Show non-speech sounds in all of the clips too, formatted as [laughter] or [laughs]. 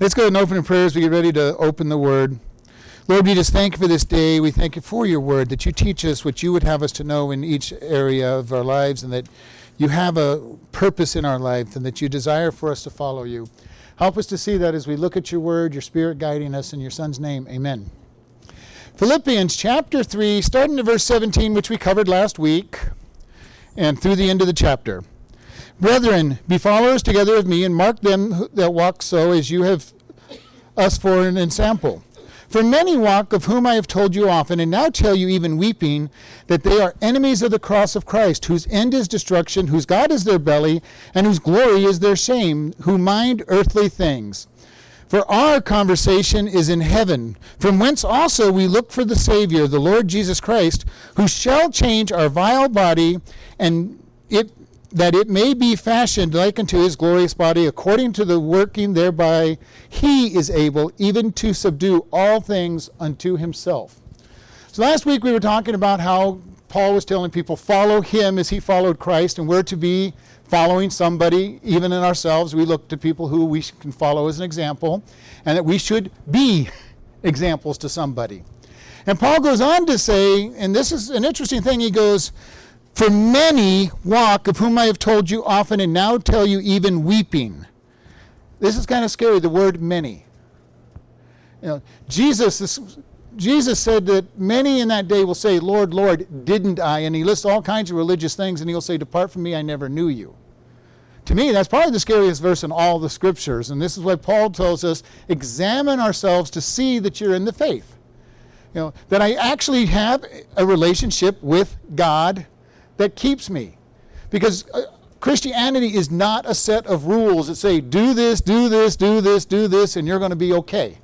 Let's go ahead and open in prayer as we get ready to open the Word. Lord, we just thank you for this day. We thank you for your Word, that you teach us what you would have us to know in each area of our lives, and that you have a purpose in our life, and that you desire for us to follow you. Help us to see that as we look at your Word, your Spirit guiding us. In your Son's name, amen. Philippians chapter 3, starting at verse 17, which we covered last week, and through the end of the chapter. Brethren, be followers together of me, and mark them that walk so as you have us for an ensample. For many walk, of whom I have told you often, and now tell you even weeping, that they are enemies of the cross of Christ, whose end is destruction, whose God is their belly, and whose glory is their shame, who mind earthly things. For our conversation is in heaven, from whence also we look for the Savior, the Lord Jesus Christ, who shall change our vile body and it that it may be fashioned like unto his glorious body, according to the working thereby he is able even to subdue all things unto himself. So last week we were talking about how Paul was telling people, follow him as he followed Christ, and we're to be following somebody, even in ourselves. We look to people who we can follow as an example, and that we should be [laughs] examples to somebody. And Paul goes on to say, and this is an interesting thing, he goes, for many walk, of whom I have told you often, and now tell you even weeping. This is kind of scary, the word many. You know, Jesus, this, Jesus said that many in that day will say, Lord, Lord, didn't I? And he lists all kinds of religious things, and he'll say, Depart from me, I never knew you. To me, that's probably the scariest verse in all the scriptures. And this is why Paul tells us examine ourselves to see that you're in the faith. You know, that I actually have a relationship with God that keeps me. Because uh, Christianity is not a set of rules that say, do this, do this, do this, do this, and you're going to be okay.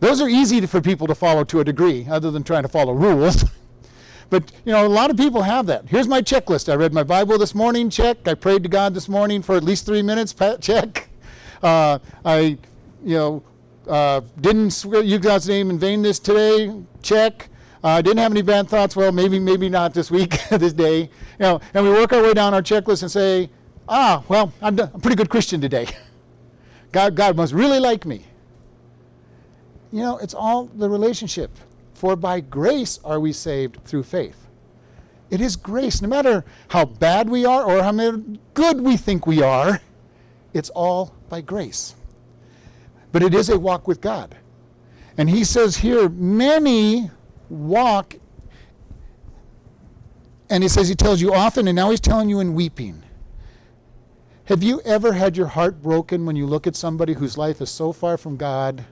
Those are easy for people to follow to a degree, other than trying to follow rules. [laughs] but, you know, a lot of people have that. Here's my checklist. I read my Bible this morning, check. I prayed to God this morning for at least three minutes, check. [laughs] Uh, I, you know, uh, didn't use God's name in vain this today, check. I uh, didn't have any bad thoughts. Well, maybe, maybe not this week, [laughs] this day. You know, and we work our way down our checklist and say, ah, well, I'm, I'm a pretty good Christian today. [laughs] God, God must really like me. You know, it's all the relationship. For by grace are we saved through faith. It is grace. No matter how bad we are or how good we think we are, it's all by grace. But it is a walk with God. And he says here, many walk. And he says he tells you often, and now he's telling you in weeping. Have you ever had your heart broken when you look at somebody whose life is so far from God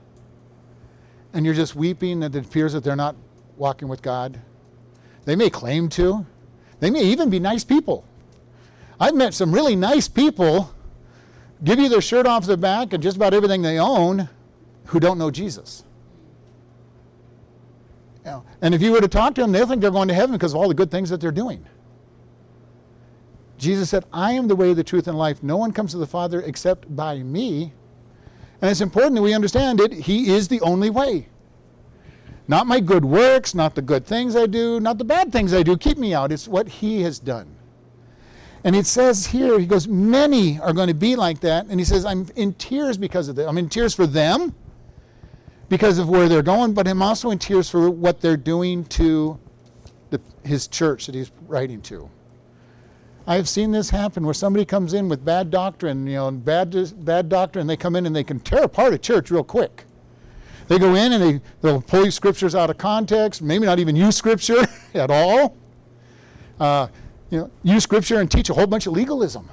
and you're just weeping that it appears that they're not walking with God? They may claim to, they may even be nice people. I've met some really nice people give you their shirt off their back and just about everything they own who don't know Jesus. Know, and if you were to talk to them, they'll think they're going to heaven because of all the good things that they're doing. Jesus said, I am the way, the truth, and life. No one comes to the Father except by me. And it's important that we understand it. He is the only way. Not my good works, not the good things I do, not the bad things I do. Keep me out. It's what He has done. And it says here, He goes, many are going to be like that. And He says, I'm in tears because of that. I'm in tears for them because of where they're going, but I'm also in tears for what they're doing to the, his church that he's writing to. I have seen this happen where somebody comes in with bad doctrine, you know, bad bad doctrine. They come in and they can tear apart a church real quick. They go in and they they'll pull scriptures out of context, maybe not even use scripture [laughs] at all. Uh, you know, use scripture and teach a whole bunch of legalism.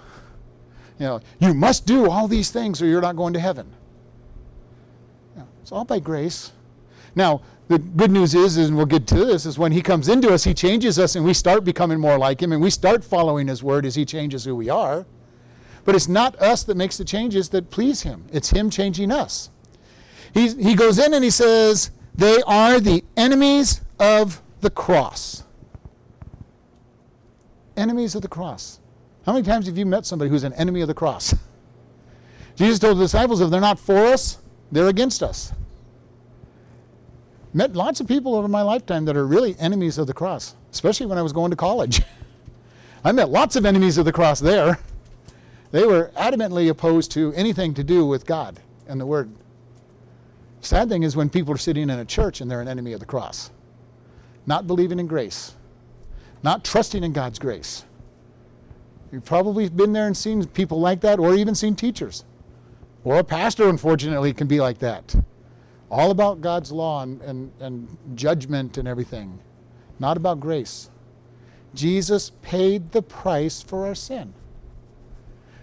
You know, you must do all these things or you're not going to heaven. It's all by grace. Now, the good news is, and we'll get to this, is when He comes into us, He changes us and we start becoming more like Him and we start following His Word as He changes who we are. But it's not us that makes the changes that please Him, it's Him changing us. He's, he goes in and He says, They are the enemies of the cross. Enemies of the cross. How many times have you met somebody who's an enemy of the cross? [laughs] Jesus told the disciples, if they're not for us, they're against us. Met lots of people over my lifetime that are really enemies of the cross, especially when I was going to college. [laughs] I met lots of enemies of the cross there. They were adamantly opposed to anything to do with God and the word. Sad thing is when people are sitting in a church and they're an enemy of the cross, not believing in grace, not trusting in God's grace. You've probably been there and seen people like that, or even seen teachers. Or a pastor, unfortunately, can be like that. All about God's law and, and, and judgment and everything, not about grace. Jesus paid the price for our sin.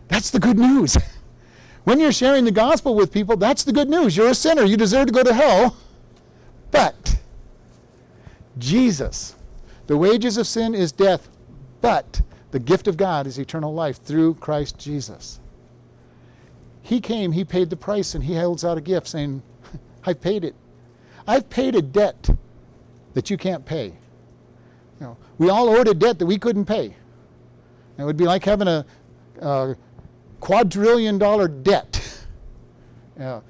That's the good news. [laughs] when you're sharing the gospel with people, that's the good news. You're a sinner. You deserve to go to hell. But Jesus, the wages of sin is death, but the gift of God is eternal life through Christ Jesus. He came, He paid the price, and He holds out a gift saying, [laughs] I've paid it. I've paid a debt that you can't pay. You know, we all owed a debt that we couldn't pay. It would be like having a, a quadrillion dollar debt. [laughs] Yeah.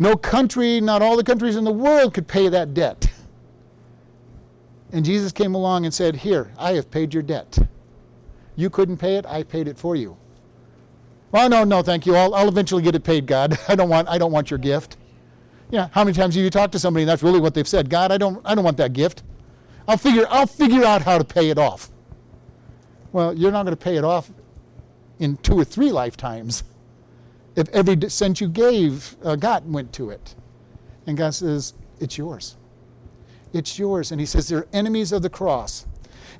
No country, not all the countries in the world could pay that debt. And Jesus came along and said, Here, I have paid your debt. You couldn't pay it, I paid it for you. Well, no, no, thank you. I'll, I'll eventually get it paid, God. [laughs] I don't want, I don't want your gift. Yeah, how many times have you talked to somebody and that's really what they've said? God, I don't, I don't want that gift. I'll figure, I'll figure out how to pay it off. Well, you're not going to pay it off in two or three lifetimes if every cent you gave uh, got went to it. And God says, it's yours. It's yours. And he says, they're enemies of the cross.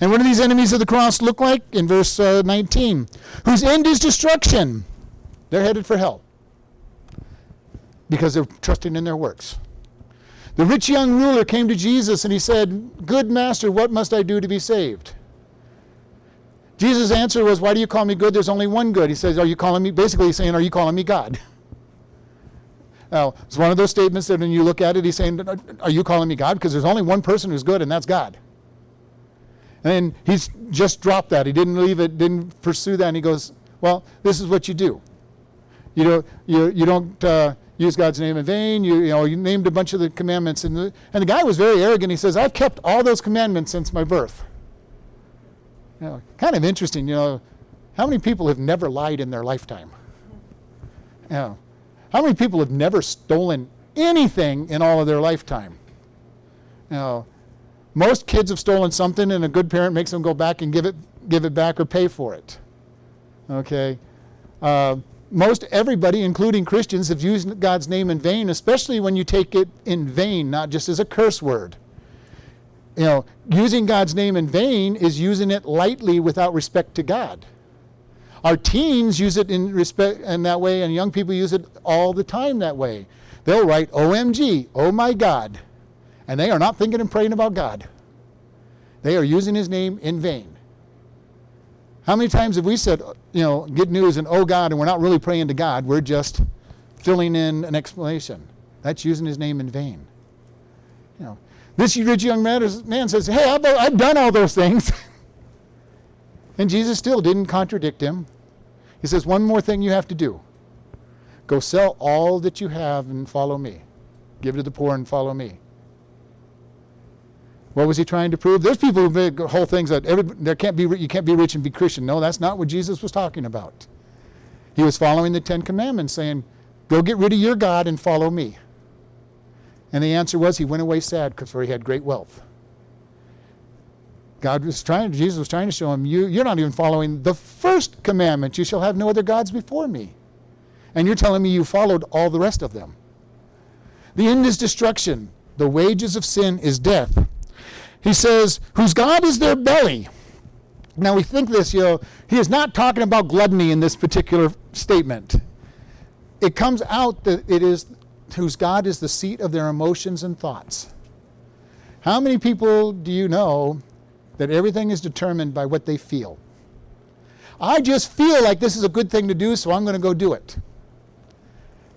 And what do these enemies of the cross look like? In verse uh, 19, whose end is destruction. They're headed for hell because they're trusting in their works. The rich young ruler came to Jesus and he said, Good master, what must I do to be saved? Jesus' answer was, Why do you call me good? There's only one good. He says, Are you calling me, basically saying, Are you calling me God? [laughs] Now, it's one of those statements that when you look at it, he's saying, Are you calling me God? Because there's only one person who's good, and that's God. And he's just dropped that. He didn't leave it, didn't pursue that. And he goes, Well, this is what you do. You don't, you, you don't uh, use God's name in vain. You, you know, you named a bunch of the commandments. And the, and the guy was very arrogant. He says, I've kept all those commandments since my birth. You know, kind of interesting, you know, how many people have never lied in their lifetime? You know, how many people have never stolen anything in all of their lifetime? You know, most kids have stolen something, and a good parent makes them go back and give it, give it back or pay for it. Okay? Uh, most everybody, including Christians, have used God's name in vain, especially when you take it in vain, not just as a curse word you know, using God's name in vain is using it lightly without respect to God. Our teens use it in respect in that way, and young people use it all the time that way. They'll write OMG, oh my God, and they are not thinking and praying about God. They are using his name in vain. How many times have we said, you know, good news and oh God, and we're not really praying to God, we're just filling in an explanation. That's using his name in vain. You know, this rich young man, says, Hey, I've, I've done all those things. [laughs] and Jesus still didn't contradict him. He says, One more thing you have to do go sell all that you have and follow me. Give to the poor and follow me. What was he trying to prove? There's people who make whole things that there can't be, you can't be rich and be Christian. No, that's not what Jesus was talking about. He was following the Ten Commandments, saying, Go get rid of your God and follow me. And the answer was he went away sad because he had great wealth. God was trying, Jesus was trying to show him, you, you're not even following the first commandment. You shall have no other gods before me. And you're telling me you followed all the rest of them. The end is destruction. The wages of sin is death. He says, whose God is their belly. Now we think this, you know, he is not talking about gluttony in this particular statement. It comes out that it is whose God is the seat of their emotions and thoughts. How many people do you know that everything is determined by what they feel? I just feel like this is a good thing to do, so I'm going to go do it.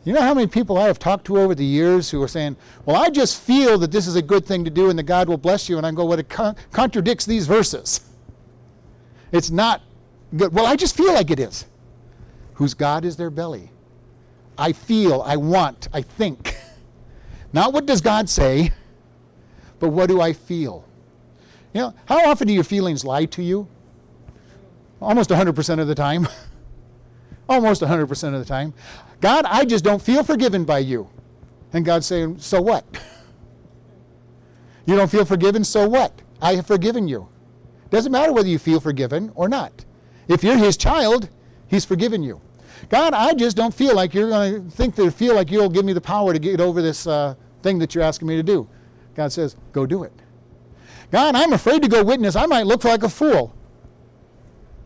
You know how many people I have talked to over the years who are saying, Well, I just feel that this is a good thing to do and that God will bless you. And I go, Well, it con- contradicts these verses. It's not good. Well, I just feel like it is. Whose God is their belly. I feel, I want, I think. Not what does God say, but what do I feel? You know, how often do your feelings lie to you? Almost 100% of the time. [laughs] almost 100% of the time. God, I just don't feel forgiven by you. And God's saying, So what? You don't feel forgiven, so what? I have forgiven you. Doesn't matter whether you feel forgiven or not. If you're his child, he's forgiven you. God, I just don't feel like you're going to think to feel like you'll give me the power to get over this uh, thing that you're asking me to do. God says, go do it. God, I'm afraid to go witness. I might look like a fool.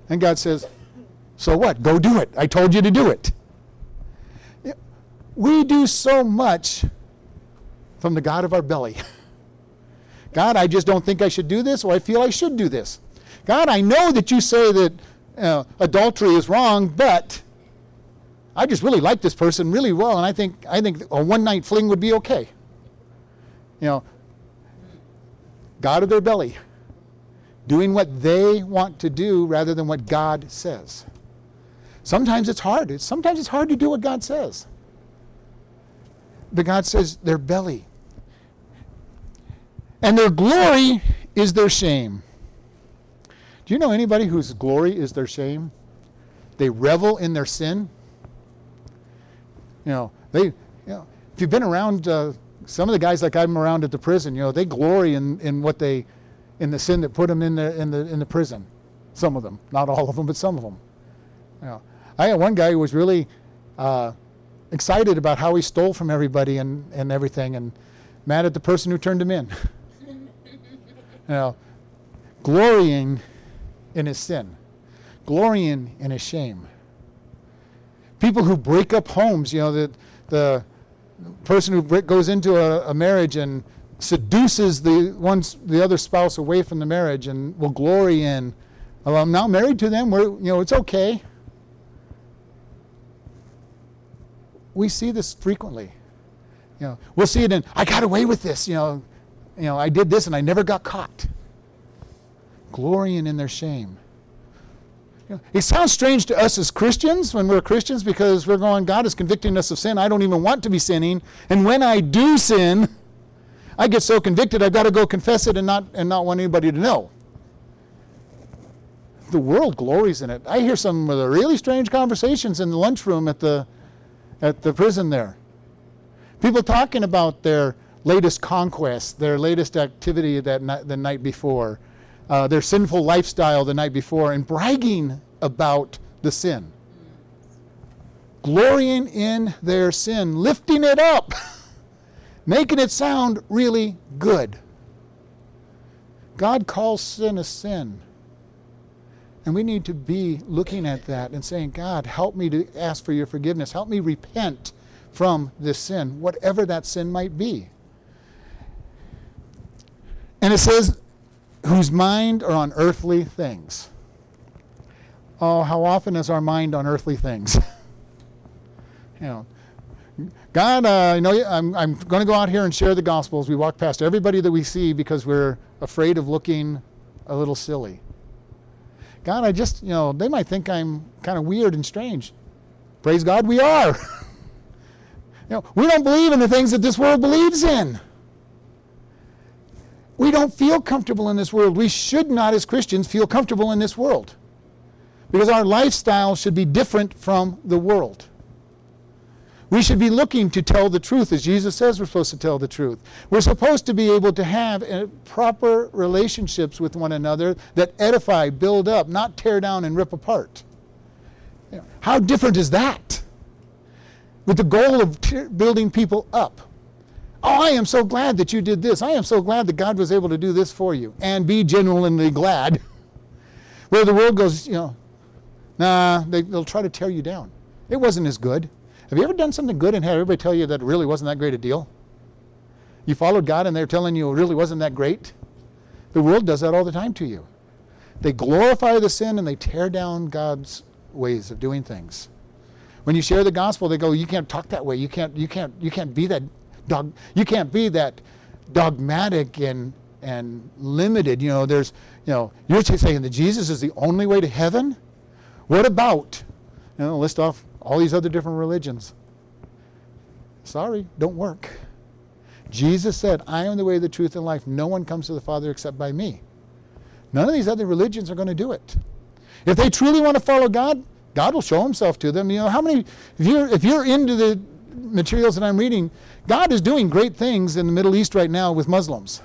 And God says, so what? Go do it. I told you to do it. We do so much from the God of our belly. [laughs] God, I just don't think I should do this, or I feel I should do this. God, I know that you say that uh, adultery is wrong, but I just really like this person really well, and I think I think a one night fling would be okay. You know, God of their belly, doing what they want to do rather than what God says. Sometimes it's hard. It's, sometimes it's hard to do what God says. But God says their belly. And their glory is their shame. Do you know anybody whose glory is their shame? They revel in their sin. You know, they, you know, if you've been around uh, some of the guys like I'm around at the prison, you know, they glory in, in what they, in the sin that put them in the, in the, in the prison. Some of them, not all of them, but some of them. You know, I had one guy who was really uh, excited about how he stole from everybody and, and everything, and mad at the person who turned him in. [laughs] you know, glorying in his sin, glorying in his shame. People who break up homes, you know, the, the person who goes into a, a marriage and seduces the one's the other spouse away from the marriage and will glory in, well, I'm now married to them. We're, you know, it's okay. We see this frequently. You know, we'll see it in, I got away with this. You know, you know, I did this and I never got caught. Glorying in their shame. You know, it sounds strange to us as Christians when we're Christians because we're going, God is convicting us of sin. I don't even want to be sinning. And when I do sin, I get so convicted I've got to go confess it and not, and not want anybody to know. The world glories in it. I hear some of the really strange conversations in the lunchroom at the, at the prison there. People talking about their latest conquest, their latest activity that night, the night before, uh, their sinful lifestyle the night before and bragging about the sin. Glorying in their sin, lifting it up, [laughs] making it sound really good. God calls sin a sin. And we need to be looking at that and saying, God, help me to ask for your forgiveness. Help me repent from this sin, whatever that sin might be. And it says, whose mind are on earthly things. Oh, how often is our mind on earthly things? [laughs] you know, God, uh, know, I'm, I'm going to go out here and share the gospel as we walk past everybody that we see because we're afraid of looking a little silly. God, I just, you know, they might think I'm kind of weird and strange. Praise God, we are. [laughs] you know, we don't believe in the things that this world believes in. We don't feel comfortable in this world. We should not, as Christians, feel comfortable in this world. Because our lifestyle should be different from the world. We should be looking to tell the truth, as Jesus says we're supposed to tell the truth. We're supposed to be able to have uh, proper relationships with one another that edify, build up, not tear down and rip apart. How different is that? With the goal of building people up. Oh, I am so glad that you did this. I am so glad that God was able to do this for you. And be genuinely glad. [laughs] Where the world goes, you know, nah, they, they'll try to tear you down. It wasn't as good. Have you ever done something good and had everybody tell you that it really wasn't that great a deal? You followed God and they're telling you it really wasn't that great? The world does that all the time to you. They glorify the sin and they tear down God's ways of doing things. When you share the gospel, they go, "You can't talk that way. You can't. You can't. You can't be that dog. You can't be that dogmatic and and limited. You know, there's, you know, you're saying that Jesus is the only way to heaven. What about, you know, list off all these other different religions? Sorry, don't work. Jesus said, I am the way, the truth, and life. No one comes to the Father except by me. None of these other religions are going to do it. If they truly want to follow God, God will show himself to them. You know, how many if you're if you're into the materials that I'm reading, God is doing great things in the Middle East right now with Muslims.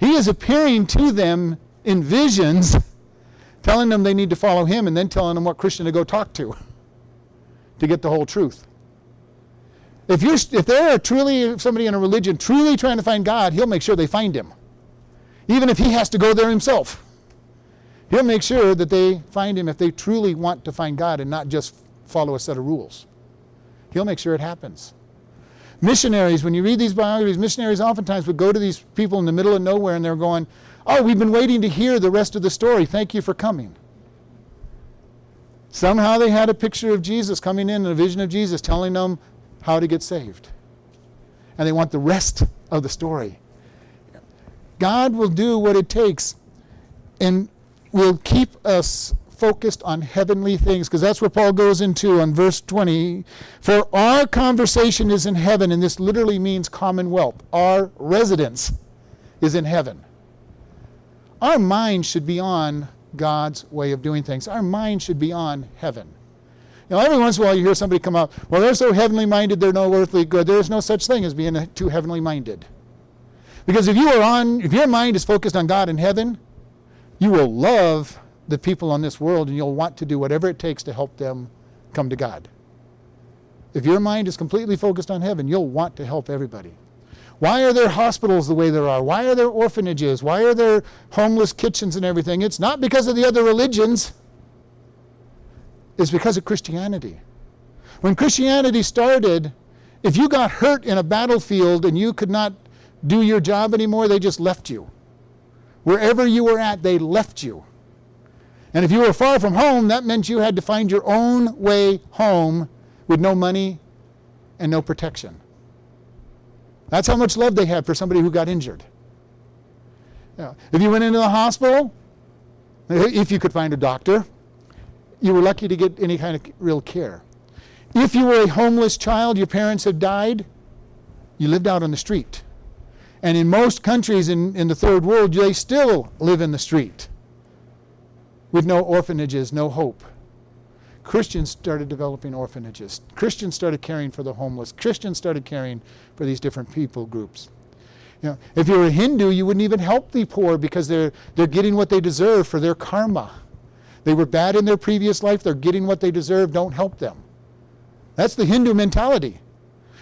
He is appearing to them in visions, [laughs] telling them they need to follow him and then telling them what Christian to go talk to to get the whole truth. If you're if they're truly somebody in a religion truly trying to find God, he'll make sure they find him. Even if he has to go there himself. He'll make sure that they find him if they truly want to find God and not just follow a set of rules. He'll make sure it happens. Missionaries, when you read these biographies, missionaries oftentimes would go to these people in the middle of nowhere and they're going, Oh, we've been waiting to hear the rest of the story. Thank you for coming. Somehow they had a picture of Jesus coming in and a vision of Jesus telling them how to get saved. And they want the rest of the story. God will do what it takes and will keep us focused on heavenly things because that's what Paul goes into on verse 20. For our conversation is in heaven, and this literally means commonwealth. Our residence is in heaven. Our mind should be on God's way of doing things. Our mind should be on heaven. You know, every once in a while you hear somebody come up, well, they're so heavenly minded, they're no earthly good. There is no such thing as being too heavenly minded. Because if you are on, if your mind is focused on God in heaven, you will love the people on this world and you'll want to do whatever it takes to help them come to God. If your mind is completely focused on heaven, you'll want to help everybody. Why are there hospitals the way there are? Why are there orphanages? Why are there homeless kitchens and everything? It's not because of the other religions, it's because of Christianity. When Christianity started, if you got hurt in a battlefield and you could not do your job anymore, they just left you. Wherever you were at, they left you. And if you were far from home, that meant you had to find your own way home with no money and no protection. That's how much love they had for somebody who got injured. Yeah. If you went into the hospital, if you could find a doctor, you were lucky to get any kind of real care. If you were a homeless child, your parents had died, you lived out on the street. And in most countries in, in the third world, they still live in the street with no orphanages, no hope. Christians started developing orphanages. Christians started caring for the homeless. Christians started caring for these different people groups. You know, if you're a Hindu, you wouldn't even help the poor because they're, they're getting what they deserve for their karma. They were bad in their previous life, they're getting what they deserve, don't help them. That's the Hindu mentality.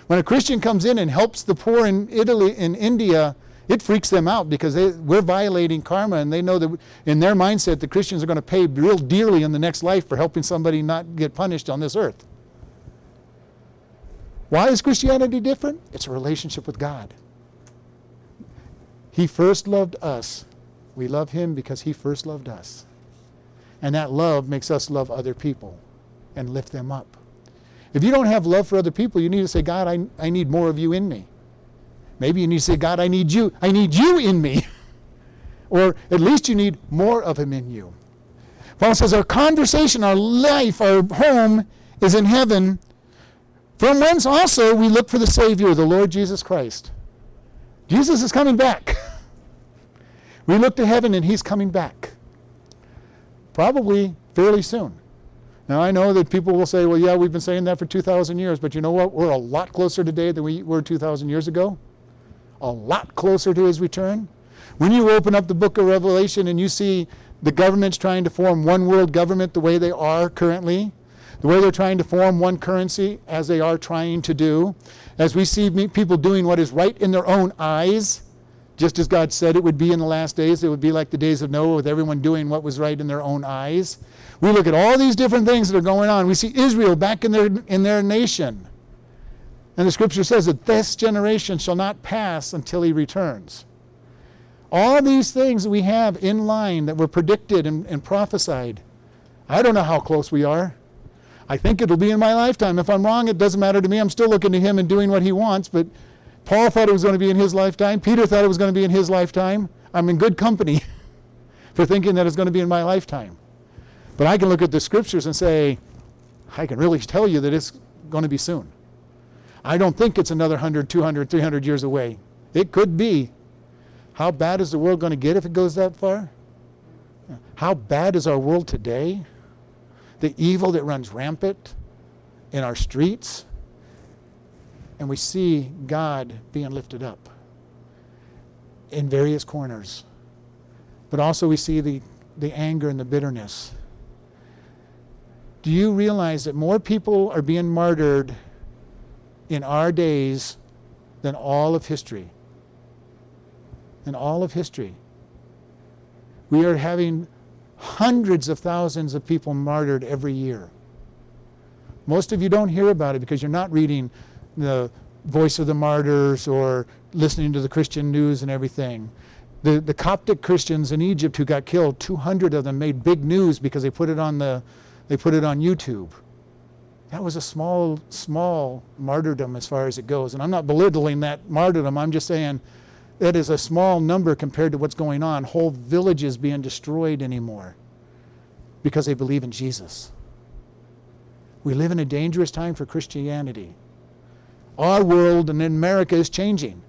When a Christian comes in and helps the poor in Italy, in India, it freaks them out because they, we're violating karma and they know that in their mindset the Christians are going to pay real dearly in the next life for helping somebody not get punished on this earth. Why is Christianity different? It's a relationship with God. He first loved us. We love him because he first loved us. And that love makes us love other people and lift them up. If you don't have love for other people, you need to say, God, I, I need more of you in me. Maybe you need to say, God, I need you. I need you in me. [laughs] or at least you need more of him in you. Paul says, Our conversation, our life, our home is in heaven, from whence also we look for the Savior, the Lord Jesus Christ. Jesus is coming back. [laughs] we look to heaven and he's coming back. Probably fairly soon. Now, I know that people will say, well, yeah, we've been saying that for 2,000 years, but you know what? We're a lot closer today than we were 2,000 years ago. A lot closer to his return. When you open up the book of Revelation and you see the governments trying to form one world government the way they are currently, the way they're trying to form one currency as they are trying to do, as we see people doing what is right in their own eyes, just as God said it would be in the last days, it would be like the days of Noah with everyone doing what was right in their own eyes. We look at all these different things that are going on. We see Israel back in their, in their nation. And the scripture says that this generation shall not pass until he returns. All these things we have in line that were predicted and, and prophesied, I don't know how close we are. I think it'll be in my lifetime. If I'm wrong, it doesn't matter to me. I'm still looking to him and doing what he wants, but Paul thought it was going to be in his lifetime. Peter thought it was going to be in his lifetime. I'm in good company [laughs] for thinking that it's going to be in my lifetime. But I can look at the scriptures and say, I can really tell you that it's going to be soon. I don't think it's another 100, 200, 300 years away. It could be. How bad is the world going to get if it goes that far? How bad is our world today? the evil that runs rampant in our streets, and we see God being lifted up in various corners. But also, we see the, the anger and the bitterness. Do you realize that more people are being martyred in our days than all of history? In all of history. We are having hundreds of thousands of people martyred every year. Most of you don't hear about it because you're not reading the Voice of the Martyrs or listening to the Christian news and everything. The, the Coptic Christians in Egypt who got killed, 200 of them made big news because they put it on, the, they put it on YouTube. That was a small, small martyrdom as far as it goes. And I'm not belittling that martyrdom. I'm just saying that is a small number compared to what's going on. Whole villages being destroyed anymore because they believe in Jesus. We live in a dangerous time for Christianity. Our world and in America is changing.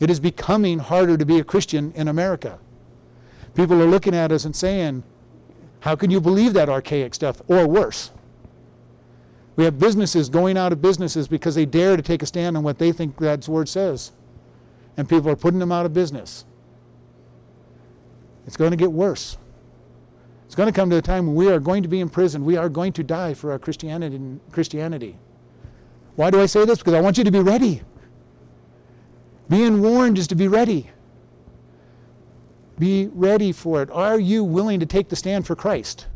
It is becoming harder to be a Christian in America. People are looking at us and saying, How can you believe that archaic stuff? Or worse. We have businesses going out of businesses because they dare to take a stand on what they think God's word says. And people are putting them out of business. It's going to get worse. It's going to come to a time when we are going to be in prison. We are going to die for our Christianity. Christianity. Why do I say this? Because I want you to be ready. Being warned is to be ready. Be ready for it. Are you willing to take the stand for Christ?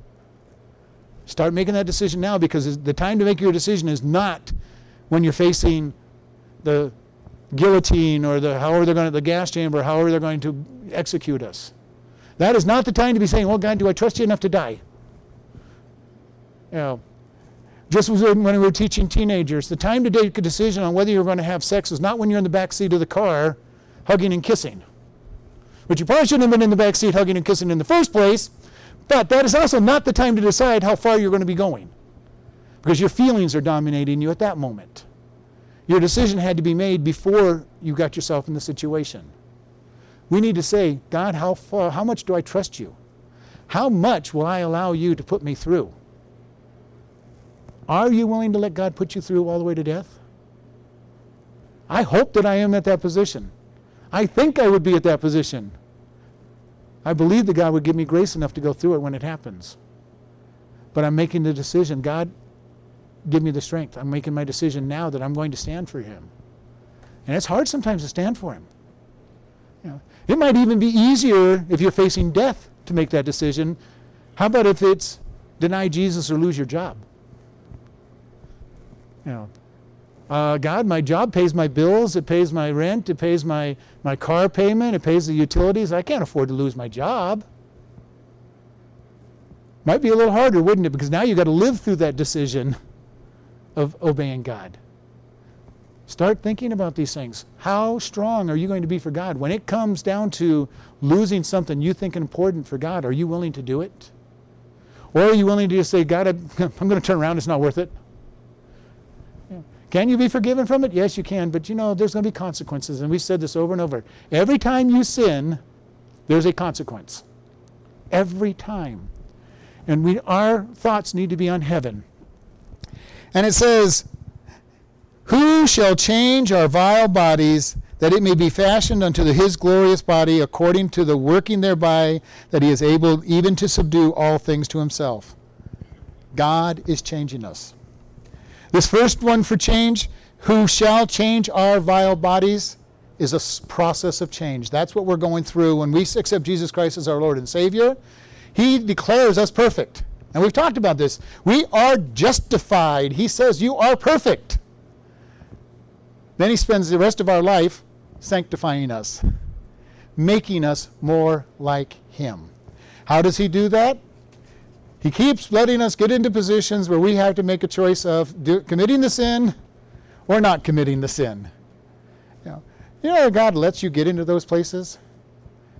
Start making that decision now because the time to make your decision is not when you're facing the guillotine or the however they're going to the gas chamber, however they're going to execute us. That is not the time to be saying, "Well, God, do I trust you enough to die?" You know, just when we were teaching teenagers, the time to make a decision on whether you're going to have sex is not when you're in the back seat of the car hugging and kissing. But you probably shouldn't have been in the back seat hugging and kissing in the first place. But that is also not the time to decide how far you're going to be going. Because your feelings are dominating you at that moment. Your decision had to be made before you got yourself in the situation. We need to say, God, how far, how much do I trust you? How much will I allow you to put me through? Are you willing to let God put you through all the way to death? I hope that I am at that position. I think I would be at that position. I believe that God would give me grace enough to go through it when it happens. But I'm making the decision God, give me the strength. I'm making my decision now that I'm going to stand for Him. And it's hard sometimes to stand for Him. You know, it might even be easier if you're facing death to make that decision. How about if it's deny Jesus or lose your job? You know, uh, God, my job pays my bills, it pays my rent, it pays my, my car payment, it pays the utilities. I can't afford to lose my job. Might be a little harder, wouldn't it? Because now you've got to live through that decision of obeying God. Start thinking about these things. How strong are you going to be for God? When it comes down to losing something you think important for God, are you willing to do it? Or are you willing to just say, God, I'm [laughs] going to turn around, it's not worth it? Can you be forgiven from it? Yes, you can, but you know, there's going to be consequences. And we've said this over and over. Every time you sin, there's a consequence. Every time. And we, our thoughts need to be on heaven. And it says, Who shall change our vile bodies that it may be fashioned unto the, his glorious body according to the working thereby that he is able even to subdue all things to himself? God is changing us. This first one for change, who shall change our vile bodies, is a process of change. That's what we're going through when we accept Jesus Christ as our Lord and Savior. He declares us perfect. And we've talked about this. We are justified. He says, You are perfect. Then He spends the rest of our life sanctifying us, making us more like Him. How does He do that? He keeps letting us get into positions where we have to make a choice of do, committing the sin or not committing the sin. You know, you know, God lets you get into those places.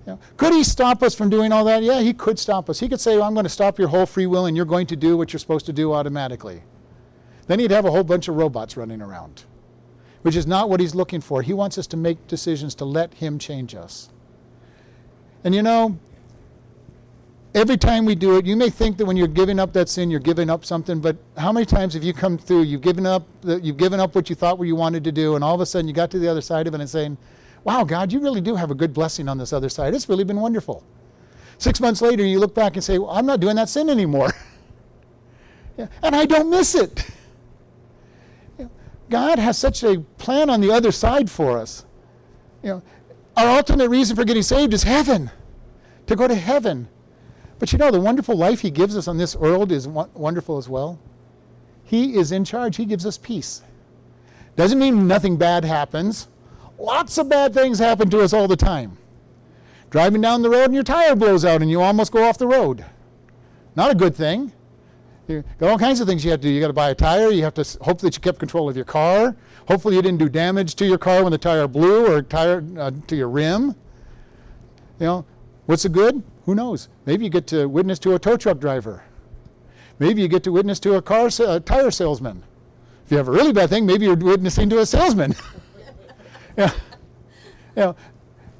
You know, could He stop us from doing all that? Yeah, He could stop us. He could say, well, I'm going to stop your whole free will and you're going to do what you're supposed to do automatically. Then He'd have a whole bunch of robots running around, which is not what He's looking for. He wants us to make decisions to let Him change us. And you know, every time we do it, you may think that when you're giving up that sin, you're giving up something. But how many times have you come through? You've given up. You've given up what you thought you wanted to do, and all of a sudden you got to the other side of it and saying, "Wow, God, you really do have a good blessing on this other side. It's really been wonderful." Six months later, you look back and say, well, "I'm not doing that sin anymore," [laughs] yeah, and I don't miss it. [laughs] God has such a plan on the other side for us. You know, our ultimate reason for getting saved is heaven, to go to heaven. But you know, the wonderful life He gives us on this world is wonderful as well. He is in charge, He gives us peace. Doesn't mean nothing bad happens. Lots of bad things happen to us all the time. Driving down the road and your tire blows out and you almost go off the road. Not a good thing. You got all kinds of things you have to do. You got to buy a tire. You have to hope that you kept control of your car. Hopefully, you didn't do damage to your car when the tire blew or tire uh, to your rim. You know, what's the good? Who knows? Maybe you get to witness to a tow truck driver. Maybe you get to witness to a car a tire salesman. If you have a really bad thing, maybe you're witnessing to a salesman. [laughs] yeah. You know,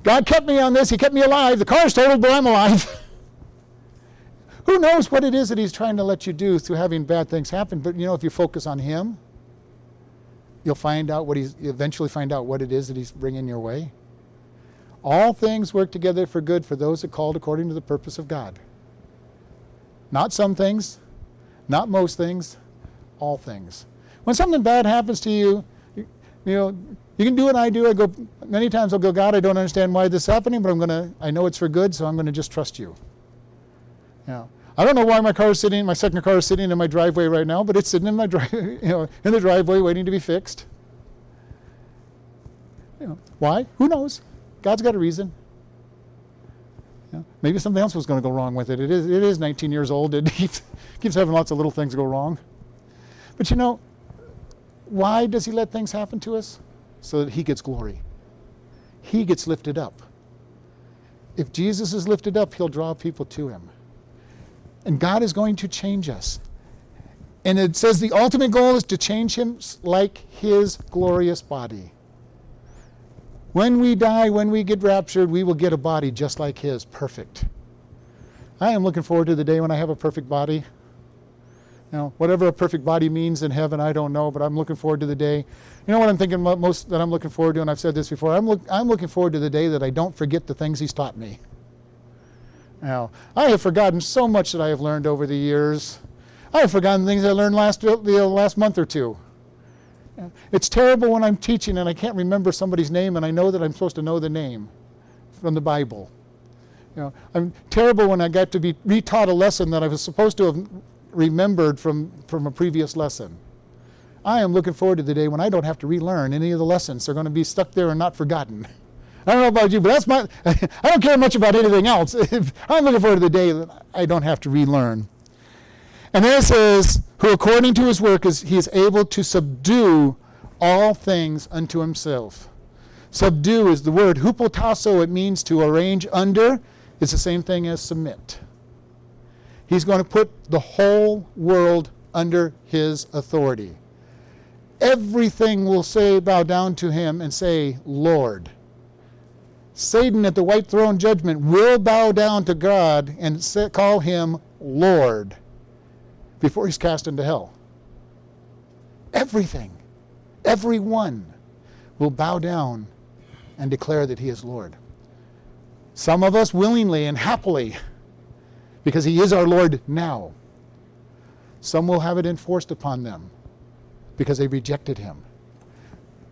God kept me on this. He kept me alive. The car's totaled, but I'm alive. [laughs] Who knows what it is that He's trying to let you do through having bad things happen? But you know, if you focus on Him, you'll find out what He's eventually find out what it is that He's bringing your way. All things work together for good for those that called according to the purpose of God. Not some things, not most things, all things. When something bad happens to you, you, you know, you can do what I do. I go many times. I'll go, God, I don't understand why this is happening, but I'm gonna. I know it's for good, so I'm gonna just trust you. Yeah. I don't know why my car is sitting. My second car is sitting in my driveway right now, but it's sitting in my drive, [laughs] you know, in the driveway, waiting to be fixed. You know, why? Who knows? God's got a reason. Yeah. Maybe something else was going to go wrong with it. It is, it is 19 years old. It [laughs] keeps, keeps having lots of little things go wrong. But you know, why does He let things happen to us? So that He gets glory. He gets lifted up. If Jesus is lifted up, He'll draw people to Him. And God is going to change us. And it says the ultimate goal is to change Him like His glorious body. When we die, when we get raptured, we will get a body just like His, perfect. I am looking forward to the day when I have a perfect body. Now, whatever a perfect body means in heaven, I don't know, but I'm looking forward to the day. You know what I'm thinking most that I'm looking forward to, and I've said this before. I'm, look, I'm looking forward to the day that I don't forget the things He's taught me. Now, I have forgotten so much that I have learned over the years. I have forgotten things I learned last the last month or two. It's terrible when I'm teaching and I can't remember somebody's name and I know that I'm supposed to know the name from the Bible. You know, I'm terrible when I got to be retaught a lesson that I was supposed to have remembered from, from a previous lesson. I am looking forward to the day when I don't have to relearn any of the lessons. They're going to be stuck there and not forgotten. [laughs] I don't know about you, but that's my. [laughs] I don't care much about anything else. [laughs] I'm looking forward to the day that I don't have to relearn. And then it says, who according to his work is he is able to subdue all things unto himself. Subdue is the word hupotasso, it means to arrange under. It's the same thing as submit. He's going to put the whole world under his authority. Everything will say, bow down to him and say, Lord. Satan at the white throne judgment will bow down to God and call him Lord before he's cast into hell. Everything, everyone will bow down and declare that he is Lord. Some of us willingly and happily, because he is our Lord now. Some will have it enforced upon them because they rejected him.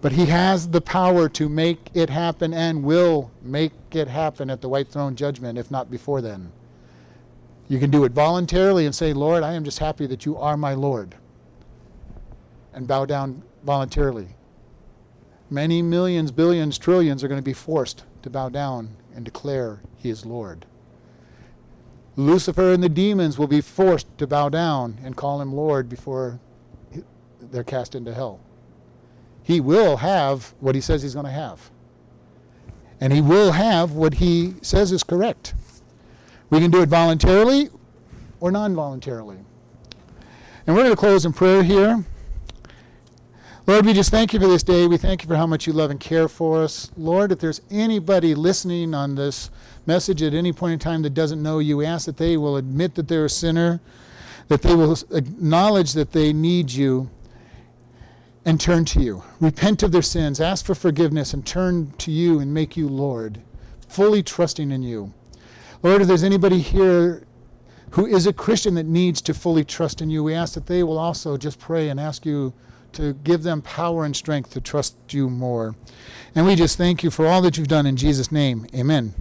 But he has the power to make it happen and will make it happen at the white throne judgment, if not before then. You can do it voluntarily and say, Lord, I am just happy that you are my Lord. And bow down voluntarily. Many millions, billions, trillions are going to be forced to bow down and declare he is Lord. Lucifer and the demons will be forced to bow down and call him Lord before they're cast into hell. He will have what he says he's going to have. And he will have what he says is correct. We can do it voluntarily or non voluntarily. And we're going to close in prayer here. Lord, we just thank you for this day. We thank you for how much you love and care for us. Lord, if there's anybody listening on this message at any point in time that doesn't know you, we ask that they will admit that they're a sinner, that they will acknowledge that they need you, and turn to you. Repent of their sins, ask for forgiveness, and turn to you and make you Lord, fully trusting in you. Lord, if there's anybody here who is a Christian that needs to fully trust in you, we ask that they will also just pray and ask you to give them power and strength to trust you more. And we just thank you for all that you've done in Jesus' name. Amen.